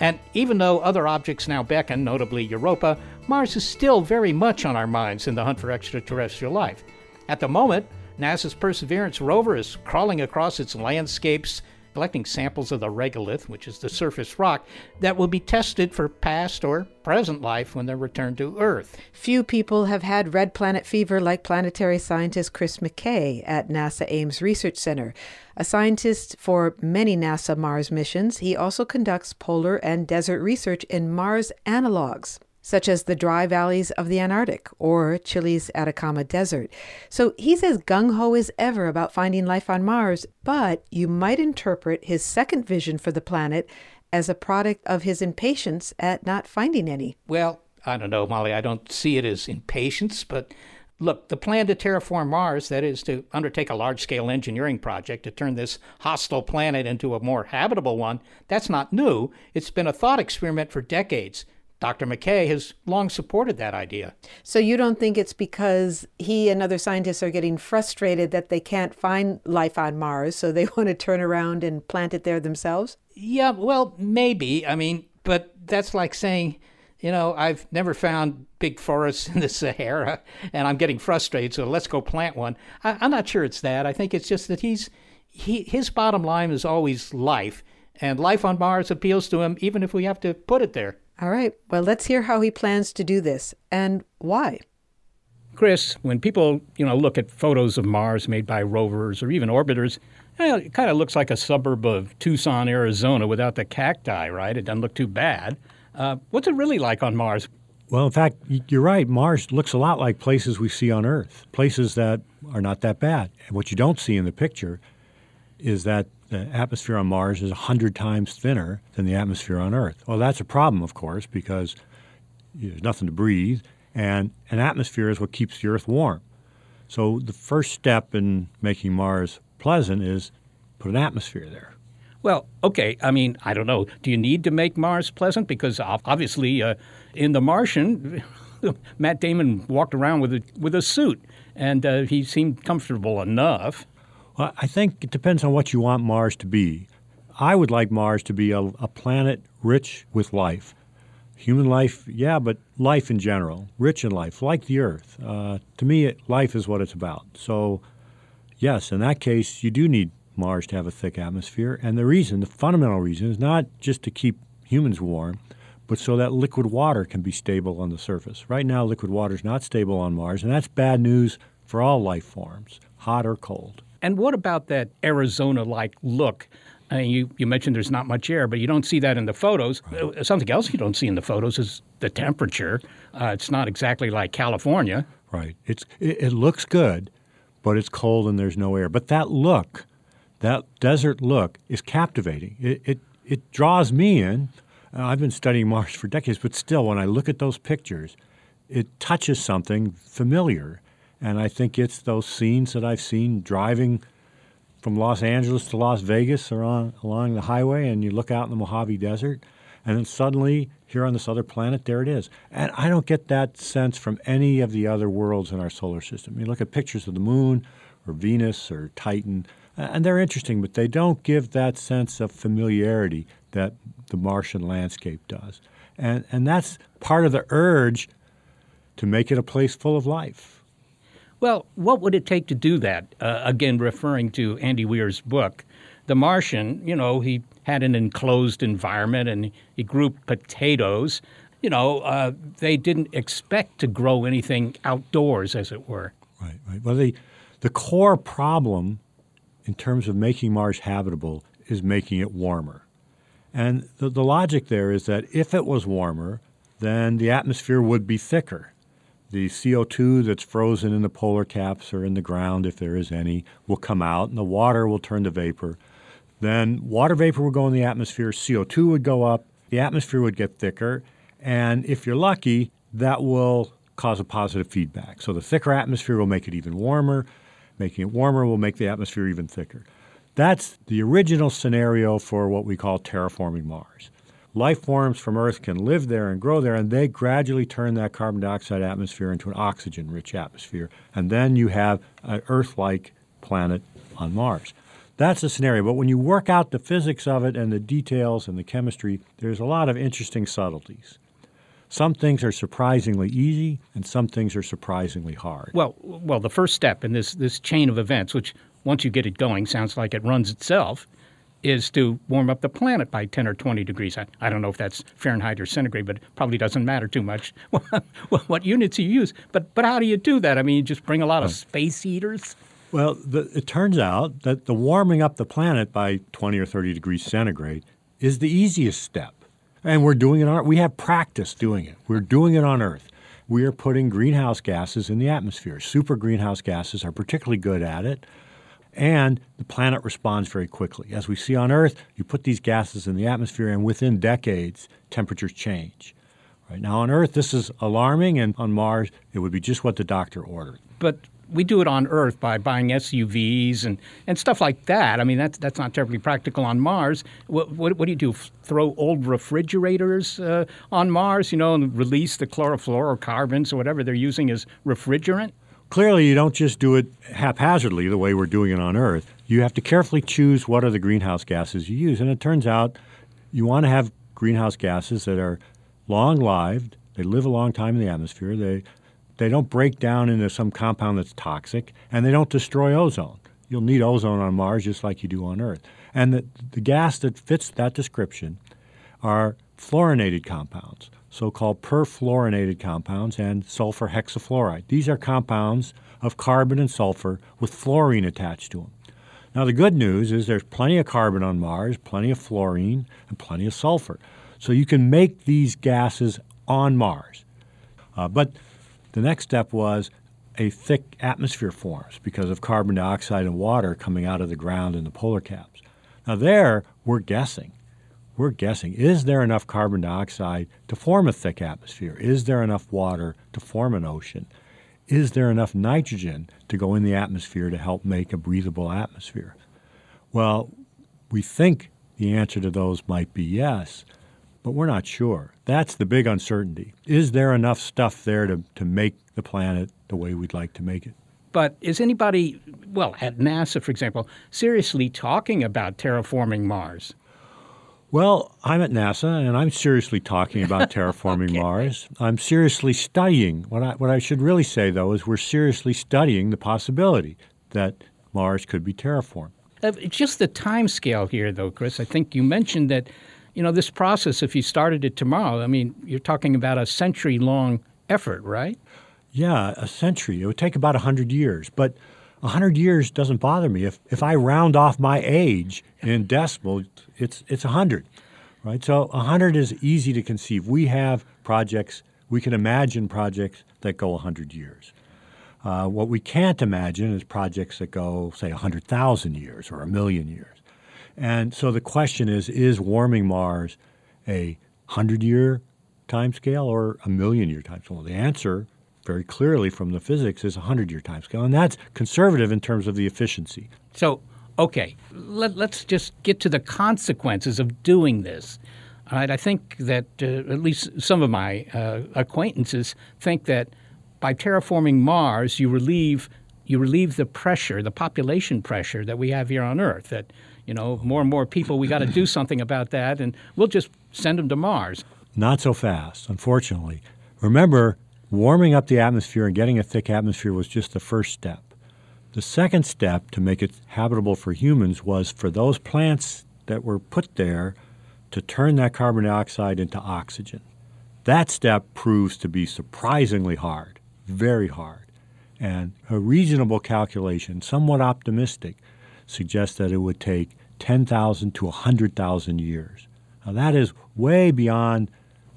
And even though other objects now beckon, notably Europa, Mars is still very much on our minds in the hunt for extraterrestrial life. At the moment, NASA's Perseverance rover is crawling across its landscapes collecting samples of the regolith, which is the surface rock, that will be tested for past or present life when they're returned to Earth. Few people have had red planet fever like planetary scientist Chris McKay at NASA Ames Research Center. A scientist for many NASA Mars missions, he also conducts polar and desert research in Mars analogs such as the dry valleys of the Antarctic or Chile's Atacama Desert. So he's as gung ho as ever about finding life on Mars, but you might interpret his second vision for the planet as a product of his impatience at not finding any. Well, I don't know, Molly. I don't see it as impatience, but Look, the plan to terraform Mars, that is, to undertake a large scale engineering project to turn this hostile planet into a more habitable one, that's not new. It's been a thought experiment for decades. Dr. McKay has long supported that idea. So you don't think it's because he and other scientists are getting frustrated that they can't find life on Mars, so they want to turn around and plant it there themselves? Yeah, well, maybe. I mean, but that's like saying, you know, I've never found big forests in the Sahara and I'm getting frustrated, so let's go plant one. I, am not sure it's that. I think it's just that he's he, his bottom line is always life, and life on Mars appeals to him even if we have to put it there. All right. Well, let's hear how he plans to do this and why. Chris, when people, you know, look at photos of Mars made by rovers or even orbiters, Well, it kind of looks like a suburb of Tucson, Arizona without the cacti, right? It doesn't look too bad. Uh, what's it really like on Mars? Well, in fact, you're right. Mars looks a lot like places we see on Earth, places that are not that bad. And what you don't see in the picture is that the atmosphere on Mars is 100 times thinner than the atmosphere on Earth. Well, that's a problem, of course, because there's nothing to breathe, and an atmosphere is what keeps the Earth warm. So the first step in making Mars pleasant is put an atmosphere there. Well, okay. I mean, I don't know. Do you need to make Mars pleasant? Because obviously, uh, in The Martian, Matt Damon walked around with a with a suit, and uh, he seemed comfortable enough. Well, I think it depends on what you want Mars to be. I would like Mars to be a, a planet rich with life. Human life, yeah, but life in general, rich in life, like the Earth. Uh, to me, it, life is what it's about. So, yes, in that case, you do need Mars to have a thick atmosphere. And the reason, the fundamental reason, is not just to keep humans warm, but so that liquid water can be stable on the surface. Right now, liquid water is not stable on Mars, and that's bad news for all life forms, hot or cold. And what about that Arizona like look? Uh, you, you mentioned there's not much air, but you don't see that in the photos. Right. Uh, something else you don't see in the photos is the temperature. Uh, it's not exactly like California. Right. It's, it, it looks good, but it's cold and there's no air. But that look that desert look is captivating. It, it, it draws me in. Uh, I've been studying Mars for decades, but still, when I look at those pictures, it touches something familiar. And I think it's those scenes that I've seen driving from Los Angeles to Las Vegas or on, along the highway, and you look out in the Mojave Desert, and then suddenly, here on this other planet, there it is. And I don't get that sense from any of the other worlds in our solar system. You look at pictures of the moon or Venus or Titan, and they're interesting, but they don't give that sense of familiarity that the Martian landscape does. And, and that's part of the urge to make it a place full of life. Well, what would it take to do that? Uh, again, referring to Andy Weir's book, The Martian, you know, he had an enclosed environment and he grew potatoes. You know, uh, they didn't expect to grow anything outdoors, as it were. Right, right. Well, the, the core problem in terms of making Mars habitable is making it warmer. And the, the logic there is that if it was warmer, then the atmosphere would be thicker. The CO2 that's frozen in the polar caps or in the ground, if there is any, will come out, and the water will turn to vapor. Then water vapor would go in the atmosphere, CO2 would go up, the atmosphere would get thicker, and if you're lucky, that will cause a positive feedback. So the thicker atmosphere will make it even warmer. Making it warmer will make the atmosphere even thicker. That's the original scenario for what we call terraforming Mars. Life forms from Earth can live there and grow there, and they gradually turn that carbon dioxide atmosphere into an oxygen rich atmosphere. And then you have an Earth like planet on Mars. That's the scenario. But when you work out the physics of it and the details and the chemistry, there's a lot of interesting subtleties. Some things are surprisingly easy, and some things are surprisingly hard. Well, well, the first step in this this chain of events, which once you get it going, sounds like it runs itself, is to warm up the planet by 10 or 20 degrees. I, I don't know if that's Fahrenheit or centigrade, but it probably doesn't matter too much what units you use. But but how do you do that? I mean, you just bring a lot of space heaters. Well, the, it turns out that the warming up the planet by 20 or 30 degrees centigrade is the easiest step. And we're doing it on we have practice doing it. We're doing it on Earth. We are putting greenhouse gases in the atmosphere. Super greenhouse gases are particularly good at it. And the planet responds very quickly. As we see on Earth, you put these gases in the atmosphere, and within decades, temperatures change. Right now on Earth, this is alarming, and on Mars, it would be just what the doctor ordered. But we do it on Earth by buying SUVs and, and stuff like that. I mean, that's that's not terribly practical on Mars. What, what, what do you do? Throw old refrigerators uh, on Mars, you know, and release the chlorofluorocarbons or whatever they're using as refrigerant? Clearly, you don't just do it haphazardly the way we're doing it on Earth. You have to carefully choose what are the greenhouse gases you use. And it turns out you want to have greenhouse gases that are long lived, they live a long time in the atmosphere, they they don't break down into some compound that's toxic, and they don't destroy ozone. You'll need ozone on Mars just like you do on Earth. And the, the gas that fits that description are fluorinated compounds, so called perfluorinated compounds, and sulfur hexafluoride. These are compounds of carbon and sulfur with fluorine attached to them. Now, the good news is there's plenty of carbon on Mars, plenty of fluorine, and plenty of sulfur. So you can make these gases on Mars. Uh, but the next step was a thick atmosphere forms because of carbon dioxide and water coming out of the ground in the polar caps. Now, there, we're guessing. We're guessing. Is there enough carbon dioxide to form a thick atmosphere? Is there enough water to form an ocean? Is there enough nitrogen to go in the atmosphere to help make a breathable atmosphere? Well, we think the answer to those might be yes, but we're not sure. That's the big uncertainty. Is there enough stuff there to, to make the planet the way we'd like to make it? But is anybody, well, at NASA, for example, seriously talking about terraforming Mars? Well, I'm at NASA and I'm seriously talking about terraforming okay. Mars. I'm seriously studying. What I, what I should really say, though, is we're seriously studying the possibility that Mars could be terraformed. Uh, just the time scale here, though, Chris, I think you mentioned that, you know, this process, if you started it tomorrow, I mean, you're talking about a century long effort, right? Yeah, a century. It would take about 100 years. But 100 years doesn't bother me. If, if I round off my age in decimal, it's, it's 100, right? So 100 is easy to conceive. We have projects, we can imagine projects that go 100 years. Uh, what we can't imagine is projects that go, say, 100,000 years or a million years. And so the question is is warming Mars a 100 year timescale or a million year timescale? Well, the answer very clearly from the physics is a 100 year timescale. And that's conservative in terms of the efficiency. So, okay, let, us just get to the consequences of doing this. All right, I think that uh, at least some of my uh, acquaintances think that by terraforming Mars, you relieve you relieve the pressure, the population pressure that we have here on Earth. That you know, more and more people, we got to do something about that, and we'll just send them to Mars. Not so fast, unfortunately. Remember, Warming up the atmosphere and getting a thick atmosphere was just the first step. The second step to make it habitable for humans was for those plants that were put there to turn that carbon dioxide into oxygen. That step proves to be surprisingly hard, very hard. And a reasonable calculation, somewhat optimistic, suggests that it would take 10,000 to 100,000 years. Now, that is way beyond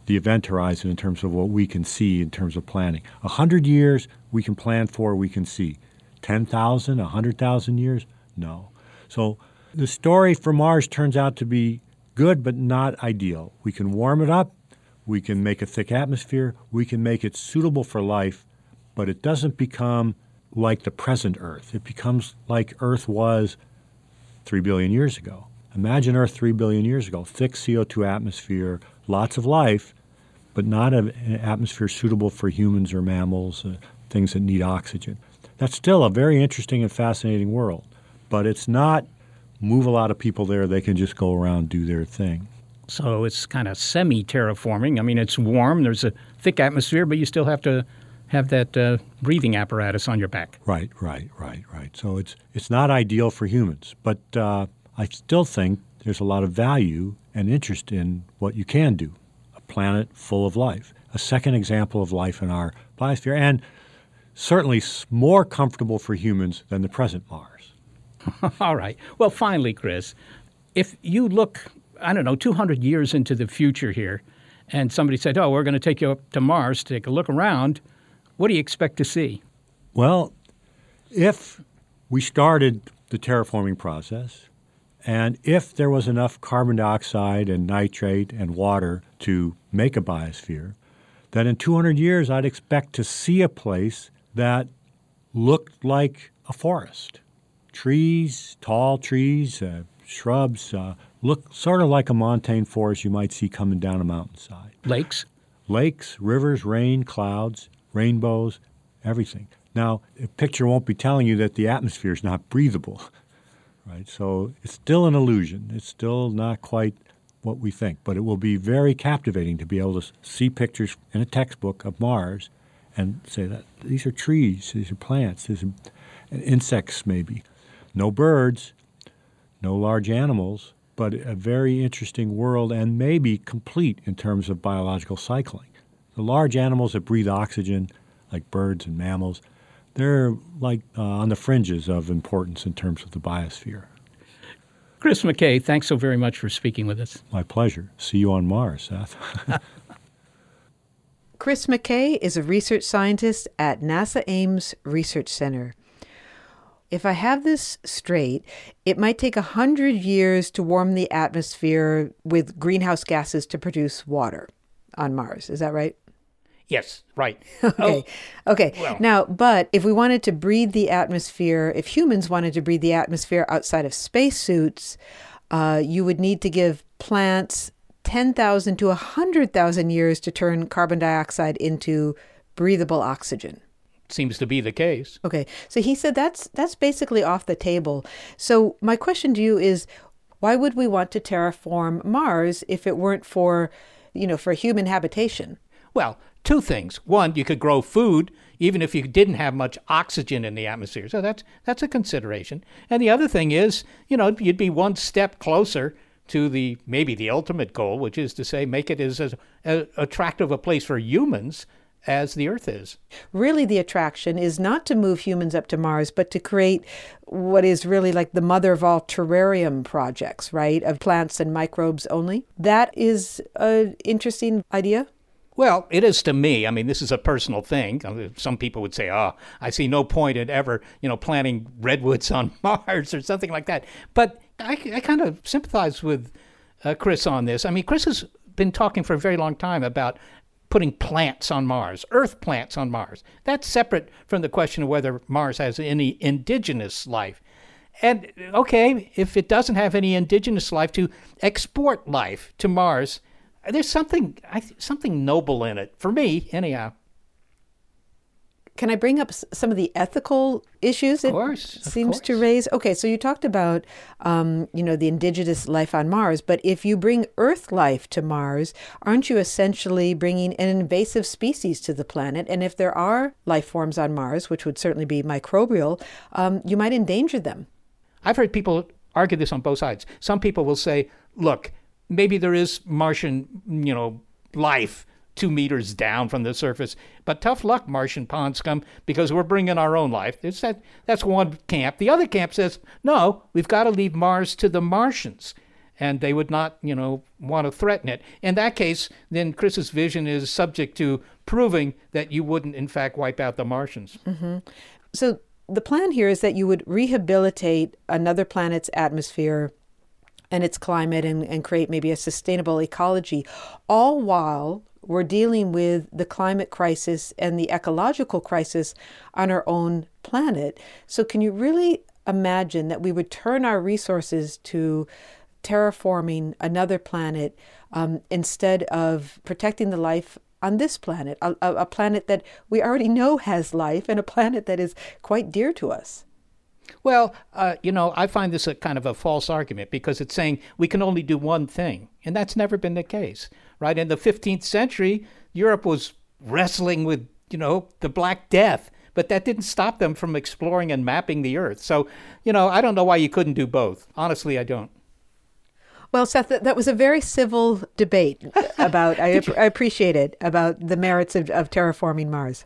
the event horizon in terms of what we can see in terms of planning. A hundred years we can plan for, we can see. 10,000, 100,000 years? No. So the story for Mars turns out to be good but not ideal. We can warm it up, we can make a thick atmosphere, we can make it suitable for life, but it doesn't become like the present Earth. It becomes like Earth was 3 billion years ago. Imagine Earth 3 billion years ago thick CO2 atmosphere, lots of life, but not an atmosphere suitable for humans or mammals, uh, things that need oxygen. That's still a very interesting and fascinating world, but it's not move a lot of people there, they can just go around do their thing. So it's kind of semi terraforming. I mean, it's warm, there's a thick atmosphere, but you still have to have that uh, breathing apparatus on your back. Right, right, right, right. So it's it's not ideal for humans, but uh, I still think there's a lot of value and interest in what you can do a planet full of life. A second example of life in our biosphere, and certainly more comfortable for humans than the present Mars. All right. Well, finally, Chris, if you look, I don't know, 200 years into the future here, and somebody said, Oh, we're going to take you up to Mars to take a look around, what do you expect to see? Well, if we started the terraforming process, and if there was enough carbon dioxide and nitrate and water to make a biosphere, then in 200 years I'd expect to see a place that looked like a forest. Trees, tall trees, uh, shrubs, uh, look sort of like a montane forest you might see coming down a mountainside. Lakes? Lakes, rivers, rain, clouds, rainbows, everything. Now, a picture won't be telling you that the atmosphere is not breathable right? So it's still an illusion. It's still not quite what we think, but it will be very captivating to be able to see pictures in a textbook of Mars and say that these are trees, these are plants, these are insects maybe. No birds, no large animals, but a very interesting world and maybe complete in terms of biological cycling. The large animals that breathe oxygen, like birds and mammals, They're like uh, on the fringes of importance in terms of the biosphere. Chris McKay, thanks so very much for speaking with us. My pleasure. See you on Mars, Seth. Chris McKay is a research scientist at NASA Ames Research Center. If I have this straight, it might take a hundred years to warm the atmosphere with greenhouse gases to produce water on Mars. Is that right? Yes, right. Okay. Oh, okay. well. Now, but if we wanted to breathe the atmosphere, if humans wanted to breathe the atmosphere outside of spacesuits, uh, you would need to give plants 10,000 to 100,000 years to turn carbon dioxide into breathable oxygen. Seems to be the case. Okay. So he said that's that's basically off the table. So my question to you is why would we want to terraform Mars if it weren't for, you know, for human habitation? Well, two things. One, you could grow food even if you didn't have much oxygen in the atmosphere. So that's that's a consideration. And the other thing is, you know, you'd be one step closer to the maybe the ultimate goal, which is to say make it as, as, as attractive a place for humans as the Earth is. Really, the attraction is not to move humans up to Mars, but to create what is really like the mother of all terrarium projects, right? Of plants and microbes only. That is an interesting idea. Well, it is to me. I mean, this is a personal thing. Some people would say, "Oh, I see no point in ever, you know, planting redwoods on Mars or something like that." But I, I kind of sympathize with uh, Chris on this. I mean, Chris has been talking for a very long time about putting plants on Mars, Earth plants on Mars. That's separate from the question of whether Mars has any indigenous life. And okay, if it doesn't have any indigenous life to export life to Mars, there's something I, something noble in it for me, anyhow. Can I bring up some of the ethical issues it course, seems to raise? Okay, so you talked about, um, you know, the indigenous life on Mars, but if you bring Earth life to Mars, aren't you essentially bringing an invasive species to the planet? And if there are life forms on Mars, which would certainly be microbial, um, you might endanger them. I've heard people argue this on both sides. Some people will say, "Look, maybe there is Martian, you know, life." two meters down from the surface. But tough luck, Martian pond scum, because we're bringing our own life. It's that, that's one camp. The other camp says, no, we've got to leave Mars to the Martians. And they would not, you know, want to threaten it. In that case, then Chris's vision is subject to proving that you wouldn't, in fact, wipe out the Martians. Mm-hmm. So the plan here is that you would rehabilitate another planet's atmosphere and its climate and, and create maybe a sustainable ecology, all while we're dealing with the climate crisis and the ecological crisis on our own planet. So, can you really imagine that we would turn our resources to terraforming another planet um, instead of protecting the life on this planet, a, a planet that we already know has life and a planet that is quite dear to us? Well, uh, you know, I find this a kind of a false argument because it's saying we can only do one thing, and that's never been the case, right? In the 15th century, Europe was wrestling with, you know, the Black Death, but that didn't stop them from exploring and mapping the Earth. So, you know, I don't know why you couldn't do both. Honestly, I don't. Well, Seth, that, that was a very civil debate about, I, I appreciate it, about the merits of, of terraforming Mars.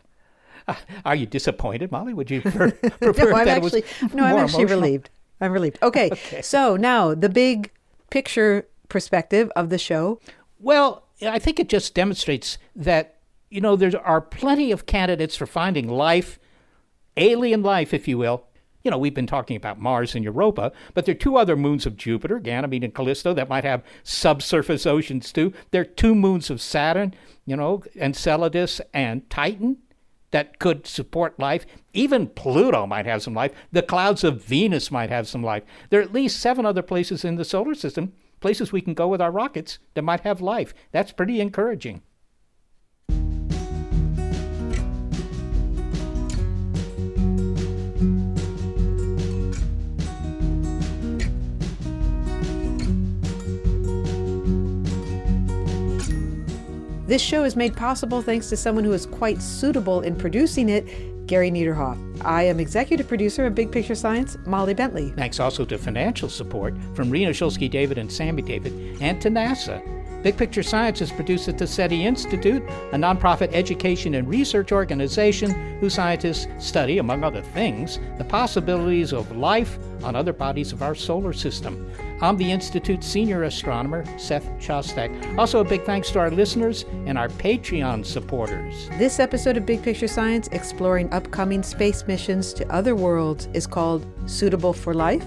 Are you disappointed, Molly? Would you prefer, prefer no, I'm that actually, was no, I'm actually emotional? relieved. I'm relieved. Okay, Okay. so now the big picture perspective of the show. Well, I think it just demonstrates that, you know, there are plenty of candidates for finding life, alien life, if you will. You know, we've been talking about Mars and Europa, but there are two other moons of Jupiter, Ganymede and Callisto, that might have subsurface oceans too. There are two moons of Saturn, you know, Enceladus and Titan that could support life. Even Pluto might have some life. The clouds of Venus might have some life. There are at least seven other places in the solar system, places we can go with our rockets that might have life. That's pretty encouraging. This show is made possible thanks to someone who is quite suitable in producing it, Gary Niederhoff. I am executive producer of Big Picture Science, Molly Bentley. Thanks also to financial support from Rena Shulsky David and Sammy David, and to NASA. Big Picture Science is produced at the SETI Institute, a nonprofit education and research organization whose scientists study, among other things, the possibilities of life on other bodies of our solar system. I'm the Institute's senior astronomer, Seth Shostak. Also, a big thanks to our listeners and our Patreon supporters. This episode of Big Picture Science, exploring upcoming space missions to other worlds, is called Suitable for Life?